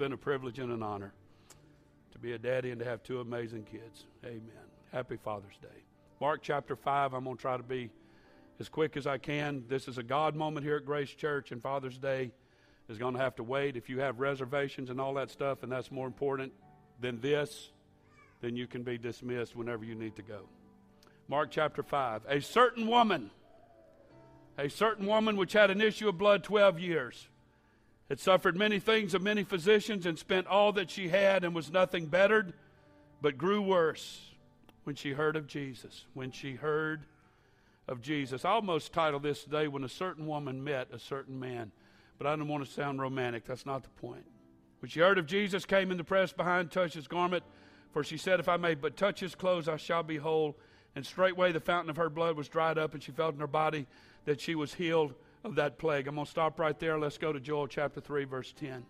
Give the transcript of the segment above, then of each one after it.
been a privilege and an honor to be a daddy and to have two amazing kids. Amen. Happy Father's Day. Mark chapter 5, I'm going to try to be as quick as I can. This is a God moment here at Grace Church, and Father's Day is going to have to wait. If you have reservations and all that stuff, and that's more important than this, then you can be dismissed whenever you need to go. Mark chapter 5. A certain woman, a certain woman which had an issue of blood 12 years, had suffered many things of many physicians and spent all that she had and was nothing bettered, but grew worse when she heard of Jesus. When she heard of Jesus. I almost titled this today, When a Certain Woman Met a Certain Man but I don't want to sound romantic. That's not the point. When she heard of Jesus, came in the press behind, touched his garment, for she said, If I may but touch his clothes, I shall be whole. And straightway the fountain of her blood was dried up, and she felt in her body that she was healed of that plague. I'm going to stop right there. Let's go to Joel chapter 3, verse 10.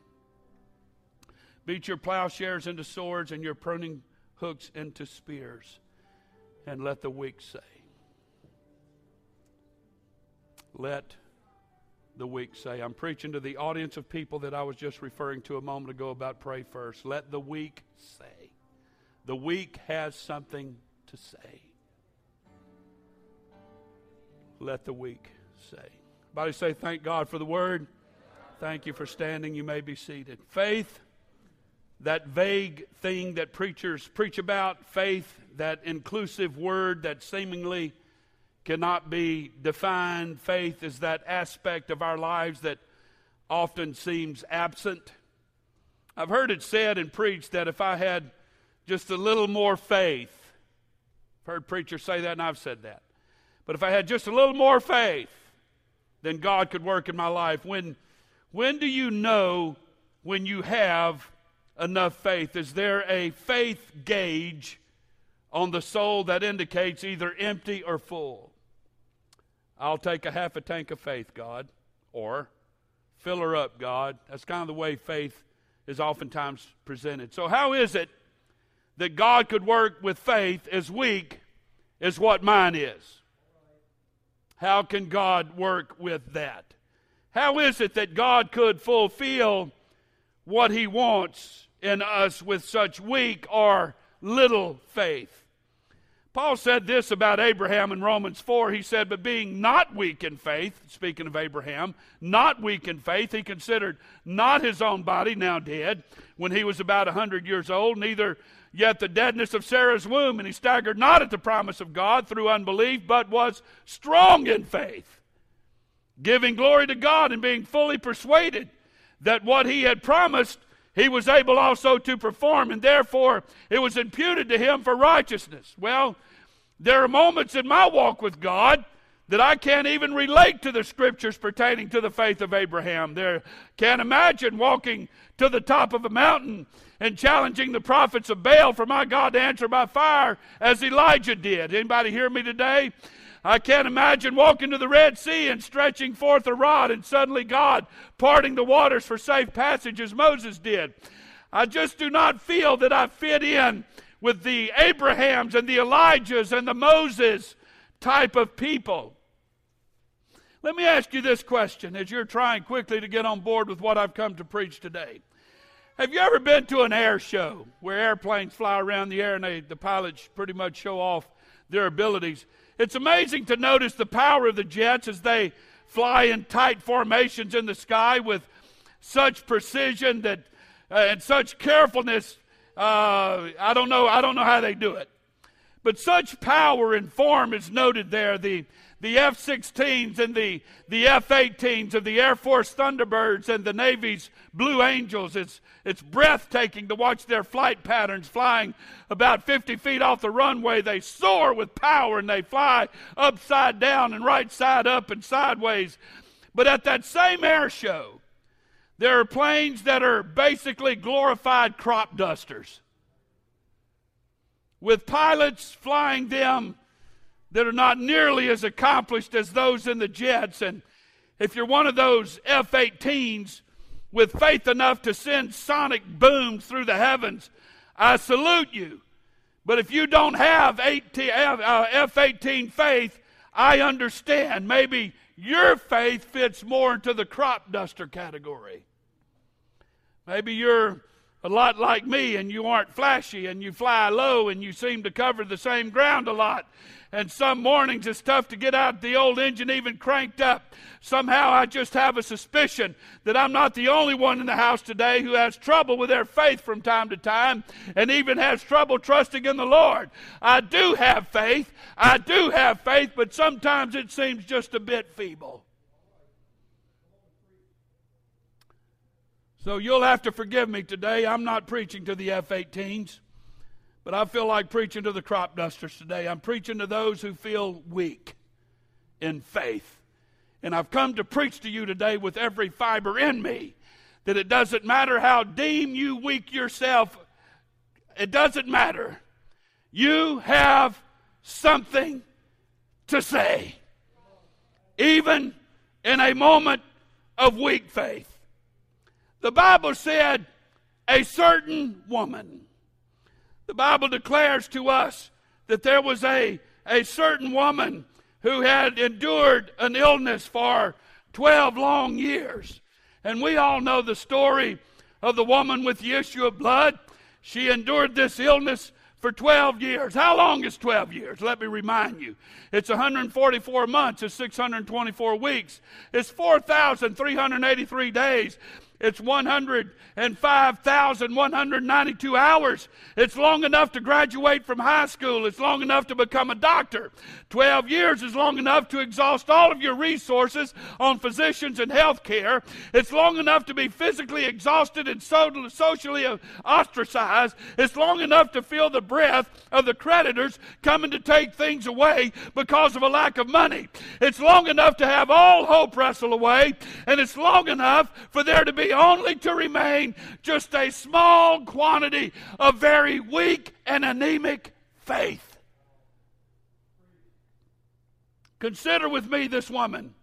Beat your plowshares into swords and your pruning hooks into spears, and let the weak say, Let the weak say. I'm preaching to the audience of people that I was just referring to a moment ago about pray first. Let the weak say. The weak has something to say. Let the weak say. Everybody say, Thank God for the word. Thank you for standing. You may be seated. Faith, that vague thing that preachers preach about, faith, that inclusive word that seemingly cannot be defined. Faith is that aspect of our lives that often seems absent. I've heard it said and preached that if I had just a little more faith, I've heard preachers say that and I've said that. But if I had just a little more faith, then God could work in my life. When, when do you know when you have enough faith? Is there a faith gauge on the soul that indicates either empty or full? I'll take a half a tank of faith, God, or fill her up, God. That's kind of the way faith is oftentimes presented. So, how is it that God could work with faith as weak as what mine is? How can God work with that? How is it that God could fulfill what He wants in us with such weak or little faith? Paul said this about Abraham in Romans 4. He said, But being not weak in faith, speaking of Abraham, not weak in faith, he considered not his own body now dead when he was about a 100 years old, neither yet the deadness of Sarah's womb. And he staggered not at the promise of God through unbelief, but was strong in faith, giving glory to God and being fully persuaded that what he had promised he was able also to perform, and therefore it was imputed to him for righteousness. Well, there are moments in my walk with God that I can't even relate to the scriptures pertaining to the faith of Abraham. There can't imagine walking to the top of a mountain and challenging the prophets of Baal for my God to answer by fire as Elijah did. Anybody hear me today? I can't imagine walking to the Red Sea and stretching forth a rod and suddenly God parting the waters for safe passage as Moses did. I just do not feel that I fit in with the Abrahams and the Elijahs and the Moses type of people. Let me ask you this question as you're trying quickly to get on board with what I've come to preach today. Have you ever been to an air show where airplanes fly around the air and they, the pilots pretty much show off their abilities? It's amazing to notice the power of the jets as they fly in tight formations in the sky with such precision that uh, and such carefulness. Uh, I don't know. I don't know how they do it, but such power and form is noted there. The the F 16s and the, the F 18s of the Air Force Thunderbirds and the Navy's Blue Angels. It's, it's breathtaking to watch their flight patterns flying about 50 feet off the runway. They soar with power and they fly upside down and right side up and sideways. But at that same air show, there are planes that are basically glorified crop dusters with pilots flying them that are not nearly as accomplished as those in the jets. And if you're one of those F 18s with faith enough to send sonic booms through the heavens, I salute you. But if you don't have uh, F 18 faith, I understand. Maybe your faith fits more into the crop duster category. Maybe you're a lot like me and you aren't flashy and you fly low and you seem to cover the same ground a lot. And some mornings it's tough to get out the old engine even cranked up. Somehow I just have a suspicion that I'm not the only one in the house today who has trouble with their faith from time to time and even has trouble trusting in the Lord. I do have faith. I do have faith, but sometimes it seems just a bit feeble. So you'll have to forgive me today. I'm not preaching to the F 18s, but I feel like preaching to the crop dusters today. I'm preaching to those who feel weak in faith. And I've come to preach to you today with every fiber in me that it doesn't matter how deem you weak yourself, it doesn't matter. You have something to say, even in a moment of weak faith. The Bible said, a certain woman. The Bible declares to us that there was a, a certain woman who had endured an illness for 12 long years. And we all know the story of the woman with the issue of blood. She endured this illness for 12 years. How long is 12 years? Let me remind you. It's 144 months, it's 624 weeks, it's 4,383 days. It's 105,192 hours. It's long enough to graduate from high school. It's long enough to become a doctor. 12 years is long enough to exhaust all of your resources on physicians and health care. It's long enough to be physically exhausted and socially ostracized. It's long enough to feel the breath of the creditors coming to take things away because of a lack of money. It's long enough to have all hope wrestle away. And it's long enough for there to be only to remain just a small quantity of very weak and anemic faith. Consider with me this woman.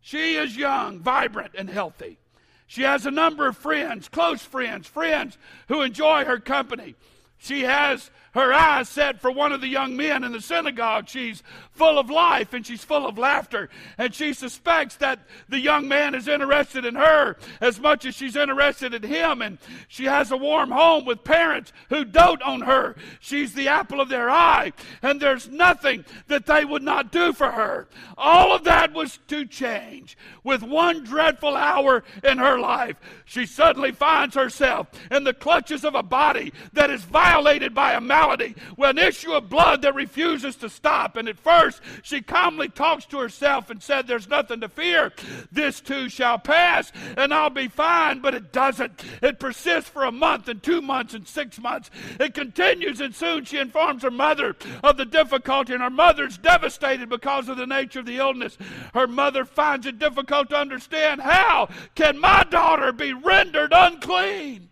She is young, vibrant, and healthy. She has a number of friends, close friends, friends who enjoy her company. She has her eyes set for one of the young men in the synagogue. She's full of life and she's full of laughter. And she suspects that the young man is interested in her as much as she's interested in him. And she has a warm home with parents who dote on her. She's the apple of their eye. And there's nothing that they would not do for her. All of that was to change with one dreadful hour in her life. She suddenly finds herself in the clutches of a body that is violated by a mouth with an issue of blood that refuses to stop. And at first, she calmly talks to herself and said, There's nothing to fear. This too shall pass, and I'll be fine. But it doesn't. It persists for a month and two months and six months. It continues, and soon she informs her mother of the difficulty, and her mother's devastated because of the nature of the illness. Her mother finds it difficult to understand how can my daughter be rendered unclean?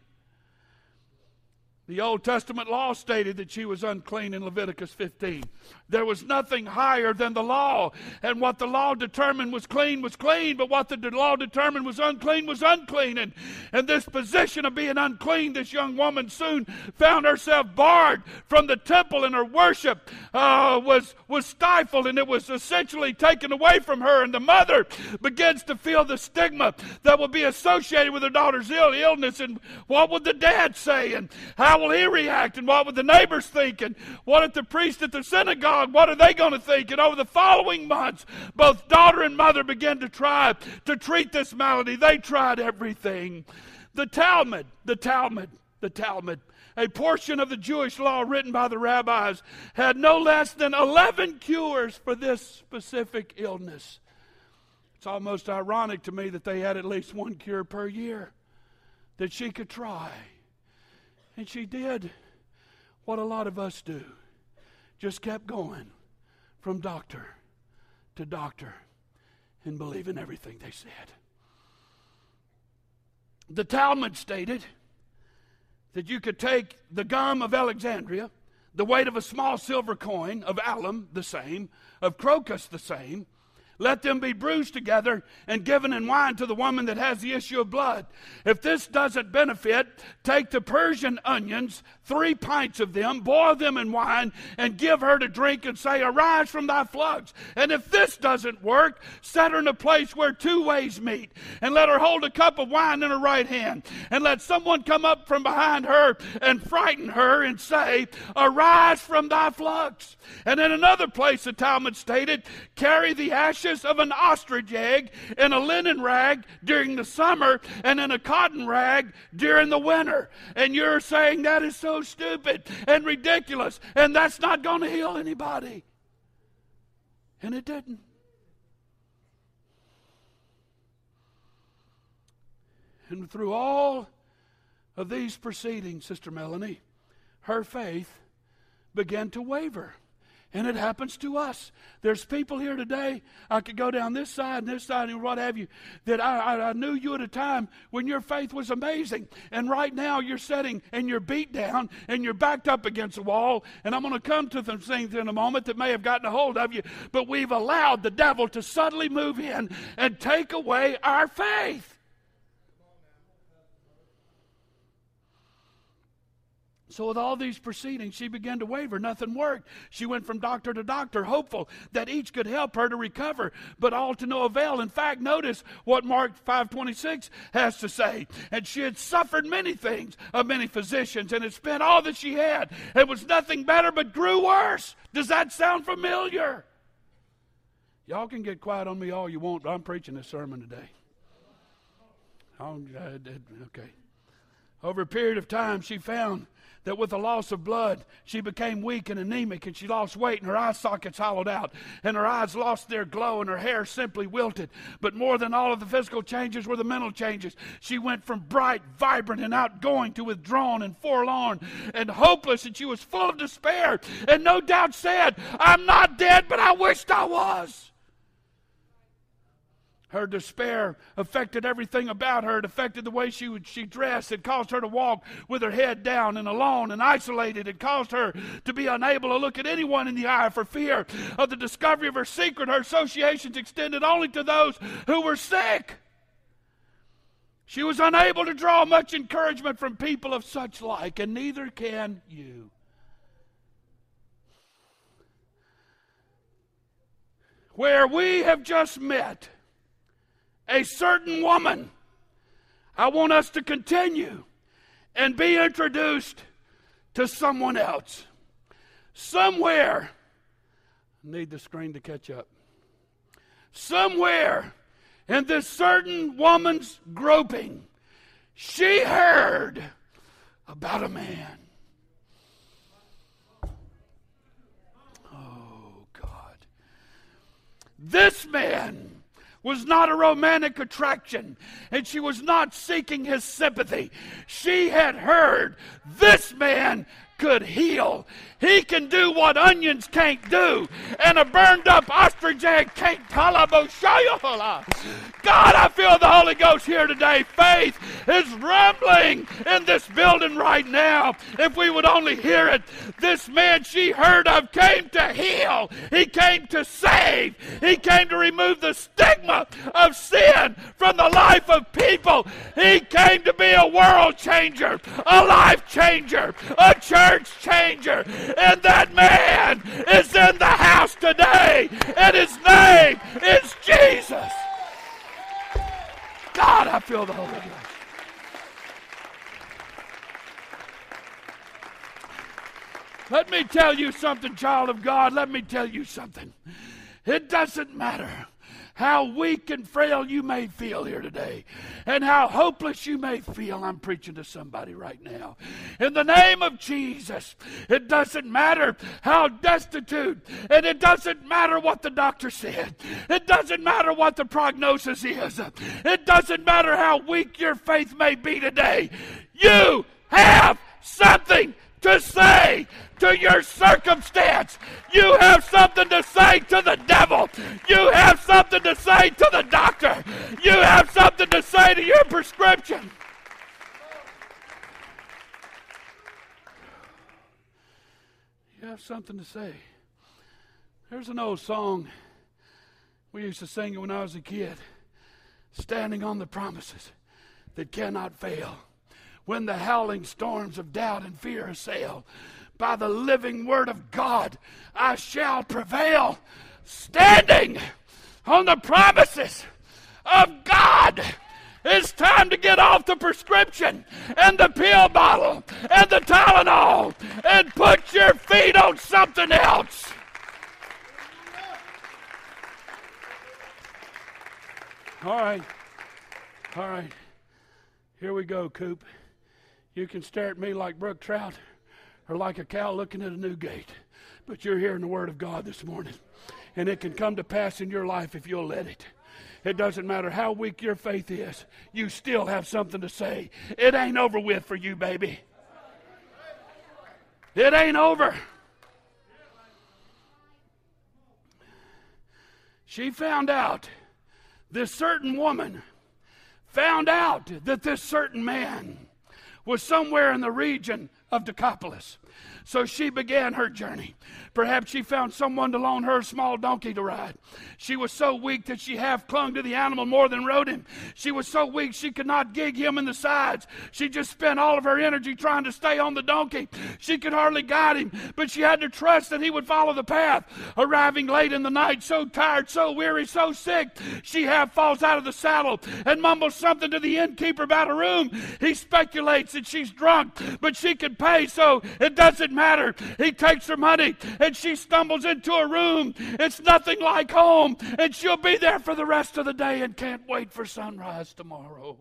The Old Testament law stated that she was unclean in Leviticus 15. There was nothing higher than the law. And what the law determined was clean was clean, but what the law determined was unclean was unclean. And, and this position of being unclean, this young woman soon found herself barred from the temple, and her worship uh, was, was stifled, and it was essentially taken away from her. And the mother begins to feel the stigma that will be associated with her daughter's Ill, illness. And what would the dad say? And how will he react? And what would the neighbors think? And what if the priest at the synagogue? What are they going to think? And over the following months, both daughter and mother began to try to treat this malady. They tried everything. The Talmud, the Talmud, the Talmud, a portion of the Jewish law written by the rabbis, had no less than 11 cures for this specific illness. It's almost ironic to me that they had at least one cure per year that she could try. And she did what a lot of us do just kept going from doctor to doctor and believing everything they said. The Talmud stated that you could take the gum of Alexandria, the weight of a small silver coin, of alum, the same, of crocus, the same, let them be bruised together and given in wine to the woman that has the issue of blood. If this doesn't benefit, take the Persian onions, three pints of them, boil them in wine, and give her to drink and say, Arise from thy flux. And if this doesn't work, set her in a place where two ways meet, and let her hold a cup of wine in her right hand, and let someone come up from behind her and frighten her and say, Arise from thy flux. And in another place, the Talmud stated, Carry the ashes of an ostrich egg in a linen rag during the summer and in a cotton rag during the winter. And you're saying that is so stupid and ridiculous, and that's not going to heal anybody. And it didn't. And through all of these proceedings, Sister Melanie, her faith began to waver. And it happens to us. There's people here today, I could go down this side and this side and what have you, that I, I, I, knew you at a time when your faith was amazing. And right now you're sitting and you're beat down and you're backed up against a wall. And I'm going to come to some things in a moment that may have gotten a hold of you. But we've allowed the devil to subtly move in and take away our faith. So, with all these proceedings, she began to waver. Nothing worked. She went from doctor to doctor, hopeful that each could help her to recover, but all to no avail. In fact, notice what Mark 5:26 has to say. And she had suffered many things of many physicians, and had spent all that she had. It was nothing better, but grew worse. Does that sound familiar? Y'all can get quiet on me all you want, but I'm preaching this sermon today. Oh, okay. Over a period of time, she found that with the loss of blood, she became weak and anemic, and she lost weight, and her eye sockets hollowed out, and her eyes lost their glow, and her hair simply wilted. But more than all of the physical changes were the mental changes. She went from bright, vibrant, and outgoing to withdrawn and forlorn and hopeless, and she was full of despair, and no doubt said, I'm not dead, but I wished I was. Her despair affected everything about her. It affected the way she, would, she dressed. It caused her to walk with her head down and alone and isolated. It caused her to be unable to look at anyone in the eye for fear of the discovery of her secret. Her associations extended only to those who were sick. She was unable to draw much encouragement from people of such like, and neither can you. Where we have just met a certain woman. I want us to continue and be introduced to someone else. Somewhere, I need the screen to catch up. Somewhere in this certain woman's groping, she heard about a man. Oh, God. This man was not a romantic attraction, and she was not seeking his sympathy. She had heard this man could heal. He can do what onions can't do, and a burned up ostrich egg can't. God, I feel the Holy Ghost here today. Faith is rumbling in this building right now. If we would only hear it, this man she heard of came to heal. He came to save. He came to remove the stigma of sin from the life of people. He came to be a world changer, a life changer, a church changer. And that man is in the house today, and his name is Jesus. God, I feel the Holy Ghost. Let me tell you something, child of God. Let me tell you something. It doesn't matter how weak and frail you may feel here today, and how hopeless you may feel. I'm preaching to somebody right now. In the name of Jesus, it doesn't matter how destitute, and it doesn't matter what the doctor said, it doesn't matter what the prognosis is, it doesn't matter how weak your faith may be today. You have something to say to your circumstance. You have something to say to the devil. You have something to say to the doctor. You have something to say to your prescription. You have something to say. There's an old song We used to sing when I was a kid. Standing on the promises that cannot fail. When the howling storms of doubt and fear assail, by the living word of God, I shall prevail. Standing on the promises of God. It's time to get off the prescription and the pill bottle and the Tylenol and put your feet on something else. All right. All right. Here we go, Coop. You can stare at me like Brook Trout or like a cow looking at a new gate, but you're hearing the Word of God this morning. And it can come to pass in your life if you'll let it. It doesn't matter how weak your faith is, you still have something to say. It ain't over with for you, baby. It ain't over. She found out, this certain woman found out that this certain man was somewhere in the region of Decapolis. So she began her journey. Perhaps she found someone to loan her a small donkey to ride. She was so weak that she half clung to the animal more than rode him. She was so weak she could not gig him in the sides. She just spent all of her energy trying to stay on the donkey. She could hardly guide him, but she had to trust that he would follow the path. Arriving late in the night, so tired, so weary, so sick, she half falls out of the saddle and mumbles something to the innkeeper about a room. He speculates that she's drunk, but she could pay, so it doesn't matter. He takes her money and she stumbles into a room. It's nothing like home, and she'll be there for the rest of the day and can't wait for sunrise tomorrow.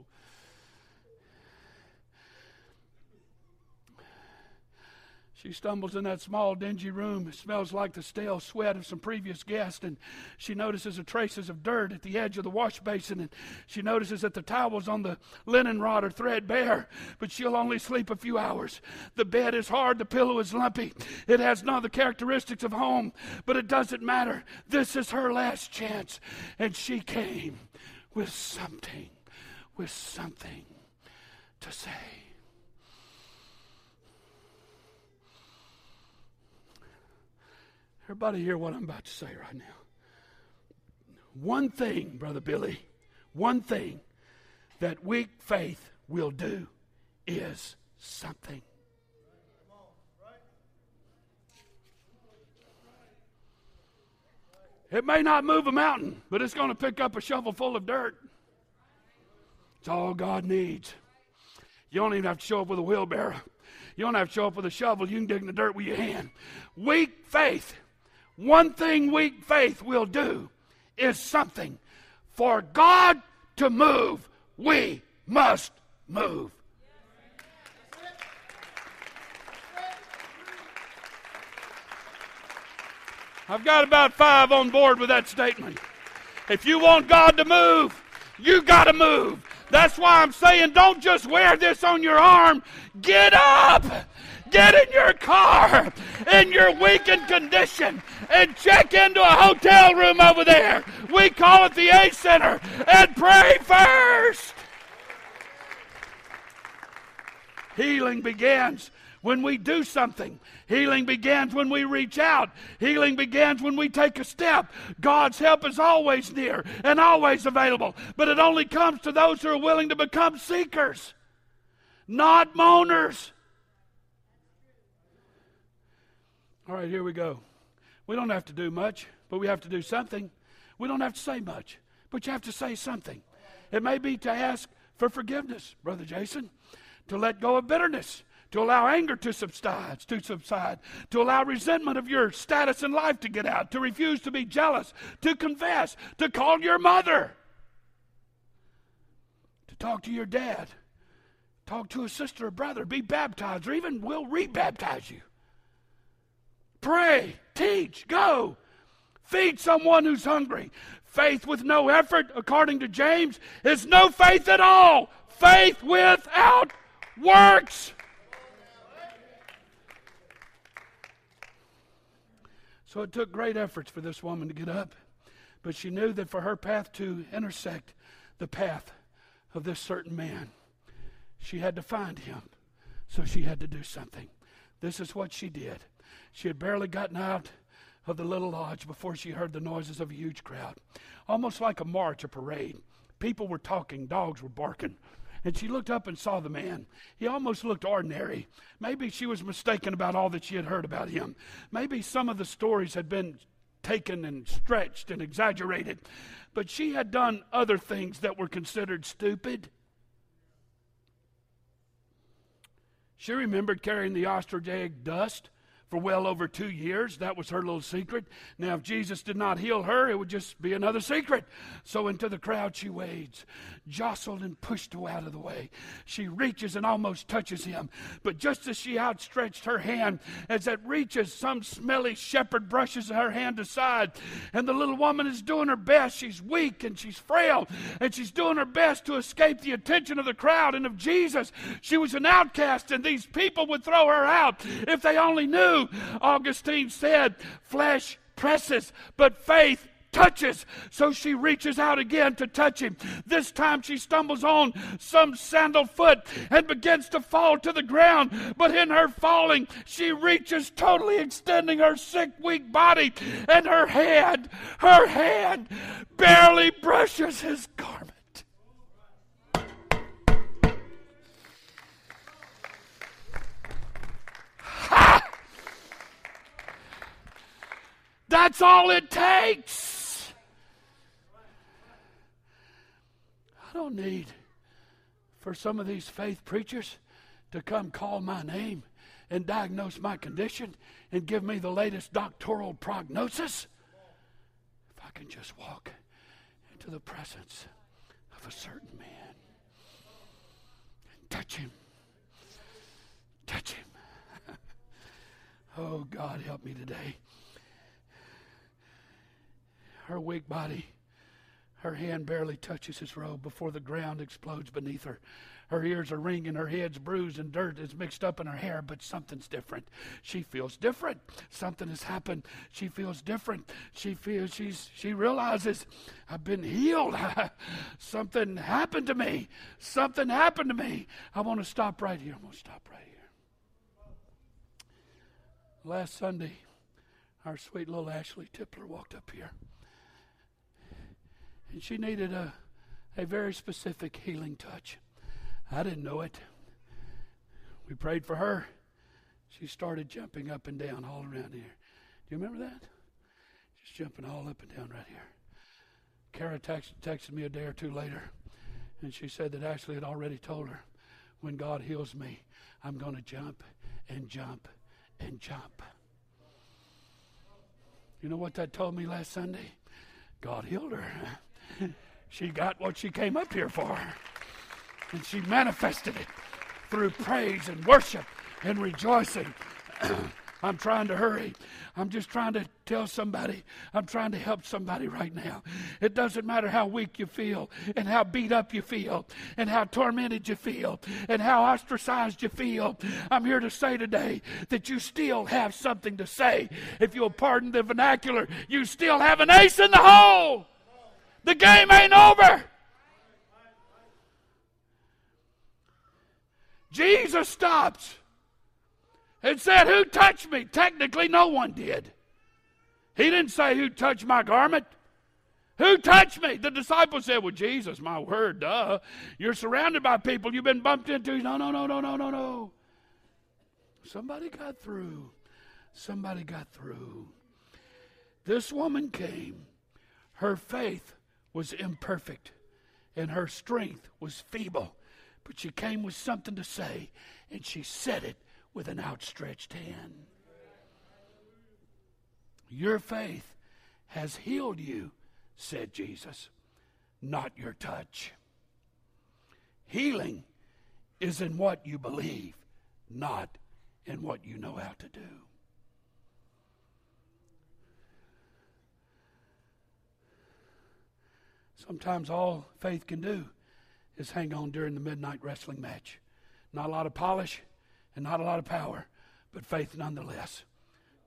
She stumbles in that small, dingy room. It smells like the stale sweat of some previous guest, and she notices the traces of dirt at the edge of the wash basin, and she notices that the towels on the linen rod are threadbare, but she'll only sleep a few hours. The bed is hard, the pillow is lumpy. It has none of the characteristics of home, but it doesn't matter. This is her last chance, and she came with something, with something to say. Everybody hear what I'm about to say right now. One thing, Brother Billy, one thing that weak faith will do is something. It may not move a mountain, but it's going to pick up a shovel full of dirt. It's all God needs. You don't even have to show up with a wheelbarrow. You don't have to show up with a shovel. You can dig in the dirt with your hand. Weak faith one thing weak faith will do is something. For God to move, we must move. I've got about five on board with that statement. If you want God to move, you got to move. That's why I'm saying don't just wear this on your arm. Get up. Get in your car in your weakened condition and check into a hotel room over there. We call it the A Center and pray first. Healing begins when we do something. Healing begins when we reach out. Healing begins when we take a step. God's help is always near and always available, but it only comes to those who are willing to become seekers, not moaners. All right, here we go. We don't have to do much, but we have to do something. We don't have to say much, but you have to say something. It may be to ask for forgiveness, Brother Jason, to let go of bitterness, to allow anger to subside, to subside, to allow resentment of your status in life to get out, to refuse to be jealous, to confess, to call your mother, to talk to your dad, talk to a sister or brother, be baptized, or even we'll rebaptize you. Pray, teach, go. Feed someone who's hungry. Faith with no effort, according to James, is no faith at all. Faith without works. So it took great efforts for this woman to get up. But she knew that for her path to intersect the path of this certain man, she had to find him. So she had to do something. This is what she did. She had barely gotten out of the little lodge before she heard the noises of a huge crowd, almost like a march, a parade. People were talking, dogs were barking. And she looked up and saw the man. He almost looked ordinary. Maybe she was mistaken about all that she had heard about him. Maybe some of the stories had been taken and stretched and exaggerated. But she had done other things that were considered stupid. She remembered carrying the ostrich egg dust for well over two years. That was her little secret. Now, if Jesus did not heal her, it would just be another secret. So into the crowd she wades, jostled and pushed out of the way. She reaches and almost touches him. But just as she outstretched her hand, as it reaches, some smelly shepherd brushes her hand aside. And the little woman is doing her best. She's weak and she's frail, and she's doing her best to escape the attention of the crowd and of Jesus. She was an outcast, and these people would throw her out if they only knew Augustine said, flesh presses, but faith touches. So she reaches out again to touch him. This time she stumbles on some sandal foot and begins to fall to the ground. But in her falling, she reaches, totally extending her sick, weak body, and her hand, her hand barely brushes his garment. That's all it takes. I don't need for some of these faith preachers to come call my name and diagnose my condition and give me the latest doctoral prognosis. If I can just walk into the presence of a certain man and touch him, touch him. oh, God, help me today her weak body. Her hand barely touches his robe before the ground explodes beneath her. Her ears are ringing, her head's bruised, and dirt is mixed up in her hair, but something's different. She feels different. Something has happened. She feels different. She feels she's she realizes I've been healed. Something happened to me. Something happened to me. I want to stop right here. I'm to stop right here. Last Sunday, our sweet little Ashley Tippler walked up here. And she needed a, a very specific healing touch. I didn't know it. We prayed for her. She started jumping up and down all around here. Do you remember that? Just jumping all up and down right here. Kara text, texted me a day or two later, and she said that Ashley had already told her, when God heals me, I'm going to jump and jump and jump. You know what that told me last Sunday? God healed her she got what she came up here for. And she manifested it through praise and worship and rejoicing. I'm trying to hurry. I'm just trying to tell somebody. I'm trying to help somebody right now. It doesn't matter how weak you feel, and how beat up you feel, and how tormented you feel, and how ostracized you feel. I'm here to say today that you still have something to say. If you'll pardon the vernacular, you still have an ace in the hole. The game ain't over. Jesus stopped and said, Who touched me? Technically, no one did. He didn't say, Who touched my garment? Who touched me? The disciples said, Well, Jesus, my word, duh. You're surrounded by people you've been bumped into. No, no, no, no, no, no, no. Somebody got through. Somebody got through. This woman came. Her faith was imperfect and her strength was feeble. But she came with something to say, and she said it with an outstretched hand. Your faith has healed you, said Jesus, not your touch. Healing is in what you believe, not in what you know how to do. Sometimes all faith can do is hang on during the midnight wrestling match. Not a lot of polish and not a lot of power, but faith nonetheless.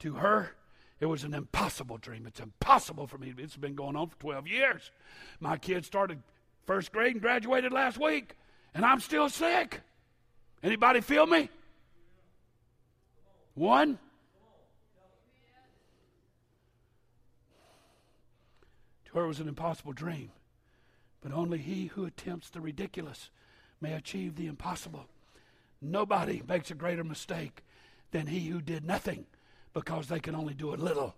To her, it was an impossible dream. It's impossible for me. It's been going on for 12 years. My kid started first grade and graduated last week, and I'm still sick. Anybody feel me? One? to her, it was an impossible dream. But only he who attempts the ridiculous may achieve the impossible. Nobody makes a greater mistake than he who did nothing because they can only do a little.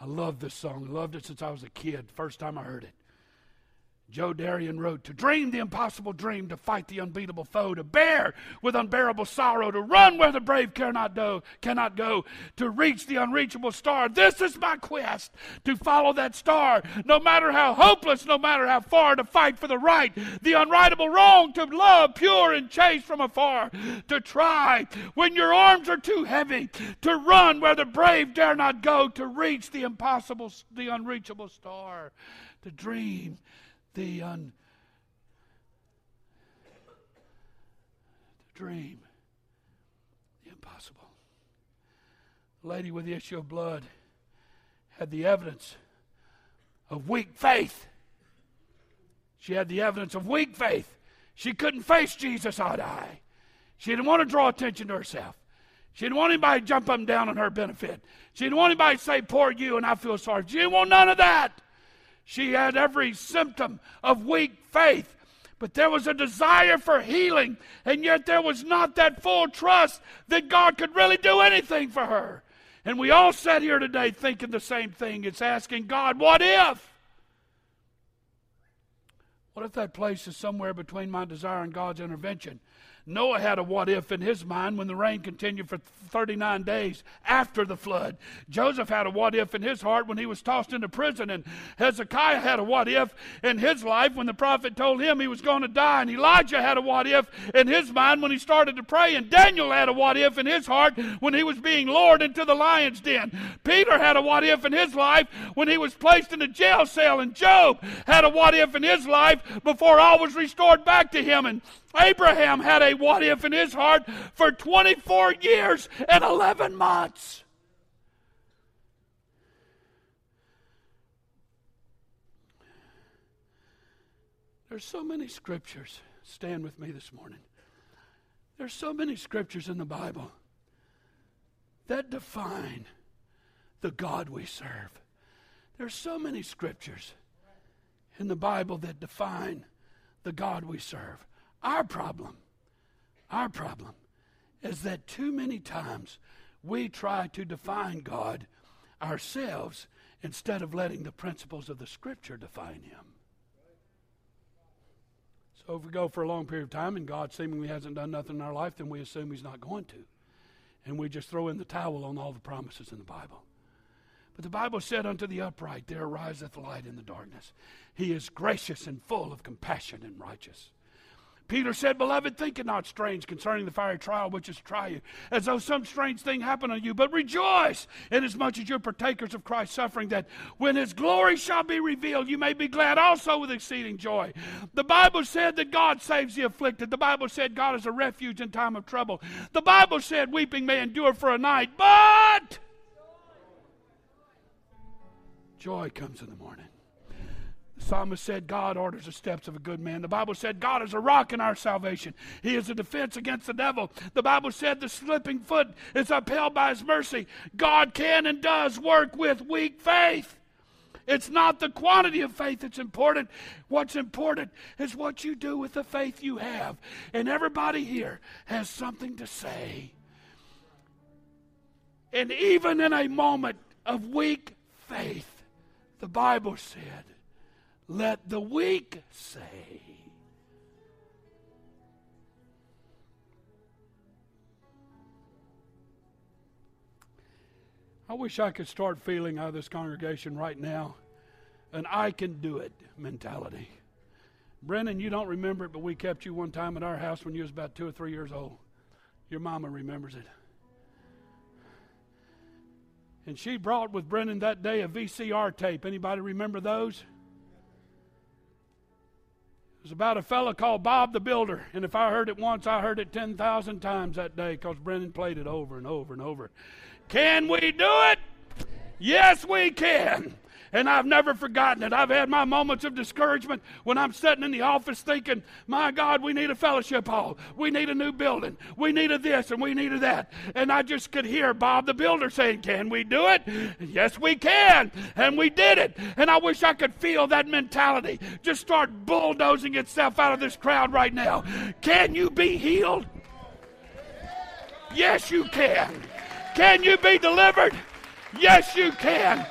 I love this song. Loved it since I was a kid, first time I heard it. Joe Darion wrote, To dream the impossible dream, to fight the unbeatable foe, to bear with unbearable sorrow, to run where the brave cannot go, cannot go, to reach the unreachable star. This is my quest, to follow that star, no matter how hopeless, no matter how far, to fight for the right, the unrightable wrong, to love pure and chaste from afar, to try when your arms are too heavy, to run where the brave dare not go, to reach the impossible, the unreachable star, to dream the, un, the dream, the impossible. The lady with the issue of blood had the evidence of weak faith. She had the evidence of weak faith. She couldn't face Jesus eye to eye. She didn't want to draw attention to herself. She didn't want anybody to jump up and down on her benefit. She didn't want anybody to say, Poor you, and I feel sorry. She didn't want none of that. She had every symptom of weak faith. But there was a desire for healing, and yet there was not that full trust that God could really do anything for her. And we all sat here today thinking the same thing. It's asking God, what if? What if that place is somewhere between my desire and God's intervention? Noah had a what if in his mind when the rain continued for 39 days after the flood. Joseph had a what if in his heart when he was tossed into prison. And Hezekiah had a what if in his life when the prophet told him he was going to die. And Elijah had a what if in his mind when he started to pray. And Daniel had a what if in his heart when he was being lured into the lion's den. Peter had a what if in his life when he was placed in a jail cell. And Job had a what if in his life before all was restored back to him. And Abraham had a what if in his heart for 24 years and 11 months. There's so many scriptures. Stand with me this morning. There's so many scriptures in the Bible that define the God we serve. There's so many scriptures in the Bible that define the God we serve. Our problem, our problem is that too many times we try to define God ourselves instead of letting the principles of the Scripture define Him. So if we go for a long period of time and God seemingly hasn't done nothing in our life, then we assume He's not going to. And we just throw in the towel on all the promises in the Bible. But the Bible said, Unto the upright there ariseth light in the darkness. He is gracious and full of compassion and righteous. Peter said, Beloved, think it not strange concerning the fiery trial which is try you, as though some strange thing happened unto you, but rejoice inasmuch as you're partakers of Christ's suffering, that when his glory shall be revealed, you may be glad also with exceeding joy. The Bible said that God saves the afflicted. The Bible said God is a refuge in time of trouble. The Bible said weeping may endure for a night, but joy comes in the morning. Psalmist said, God orders the steps of a good man. The Bible said, God is a rock in our salvation. He is a defense against the devil. The Bible said, the slipping foot is upheld by his mercy. God can and does work with weak faith. It's not the quantity of faith that's important. What's important is what you do with the faith you have. And everybody here has something to say. And even in a moment of weak faith, the Bible said, let the weak say. I wish I could start feeling out of this congregation right now an I can do it mentality. Brennan, you don't remember it, but we kept you one time at our house when you was about two or three years old. Your mama remembers it. And she brought with Brennan that day a VCR tape. Anybody remember those? It was about a fellow called Bob the Builder. And if I heard it once, I heard it 10,000 times that day because Brennan played it over and over and over. Can we do it? Yes, we can. And I've never forgotten it. I've had my moments of discouragement when I'm sitting in the office thinking, my God, we need a fellowship hall. We need a new building. We needed this and we needed that. And I just could hear Bob the builder saying, Can we do it? Yes, we can. And we did it. And I wish I could feel that mentality just start bulldozing itself out of this crowd right now. Can you be healed? Yes, you can. Can you be delivered? Yes, you can.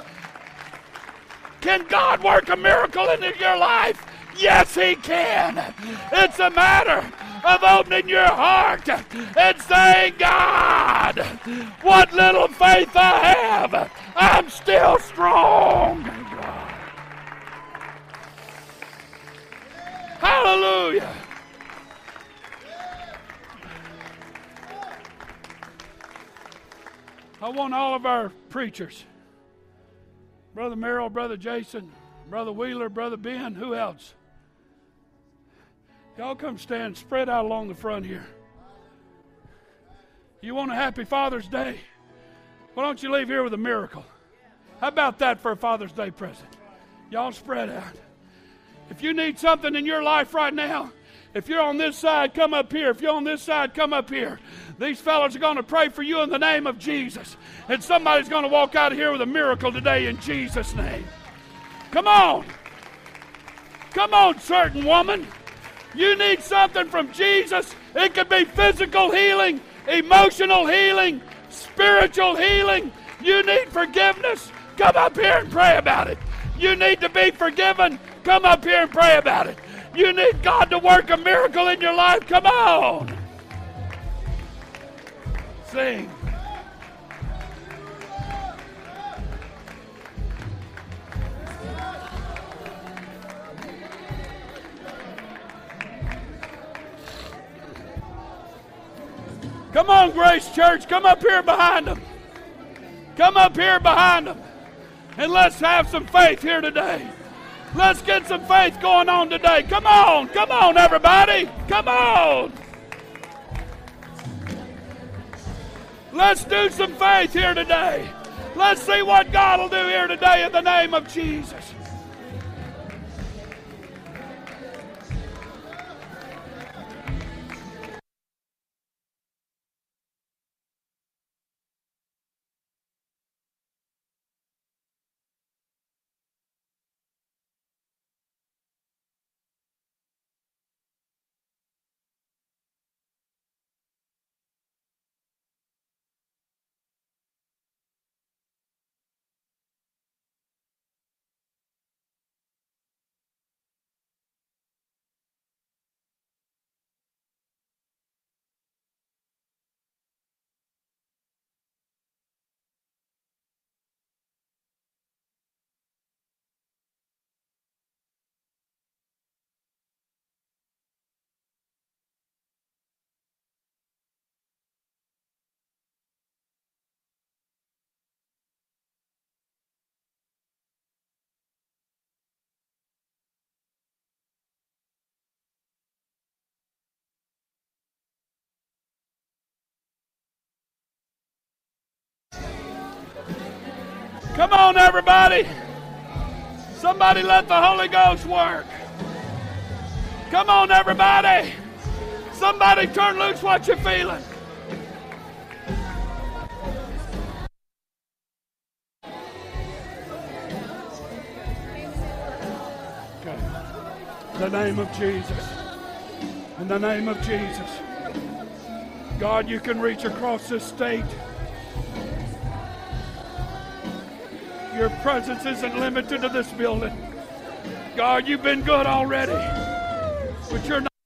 Can God work a miracle into your life? Yes, He can. It's a matter of opening your heart and saying, God, what little faith I have, I'm still strong. Hallelujah. I want all of our preachers, Brother Merrill, Brother Jason, Brother Wheeler, Brother Ben, who else? Y'all come stand spread out along the front here. You want a happy Father's Day? Why don't you leave here with a miracle? How about that for a Father's Day present? Y'all spread out. If you need something in your life right now, if you're on this side, come up here. If you're on this side, come up here. These fellows are going to pray for you in the name of Jesus. And somebody's going to walk out of here with a miracle today in Jesus' name. Come on. Come on, certain woman. You need something from Jesus. It could be physical healing, emotional healing, spiritual healing. You need forgiveness. Come up here and pray about it. You need to be forgiven. Come up here and pray about it. You need God to work a miracle in your life. Come on. Sing. Come on, Grace Church. Come up here behind them. Come up here behind them. And let's have some faith here today. Let's get some faith going on today. Come on. Come on, everybody. Come on. Let's do some faith here today. Let's see what God will do here today in the name of Jesus. Come on, everybody. Somebody let the Holy Ghost work. Come on, everybody. Somebody turn loose what you're feeling. Okay. In the name of Jesus. In the name of Jesus. God, you can reach across this state. Your presence isn't limited to this building. God, you've been good already, but you're not.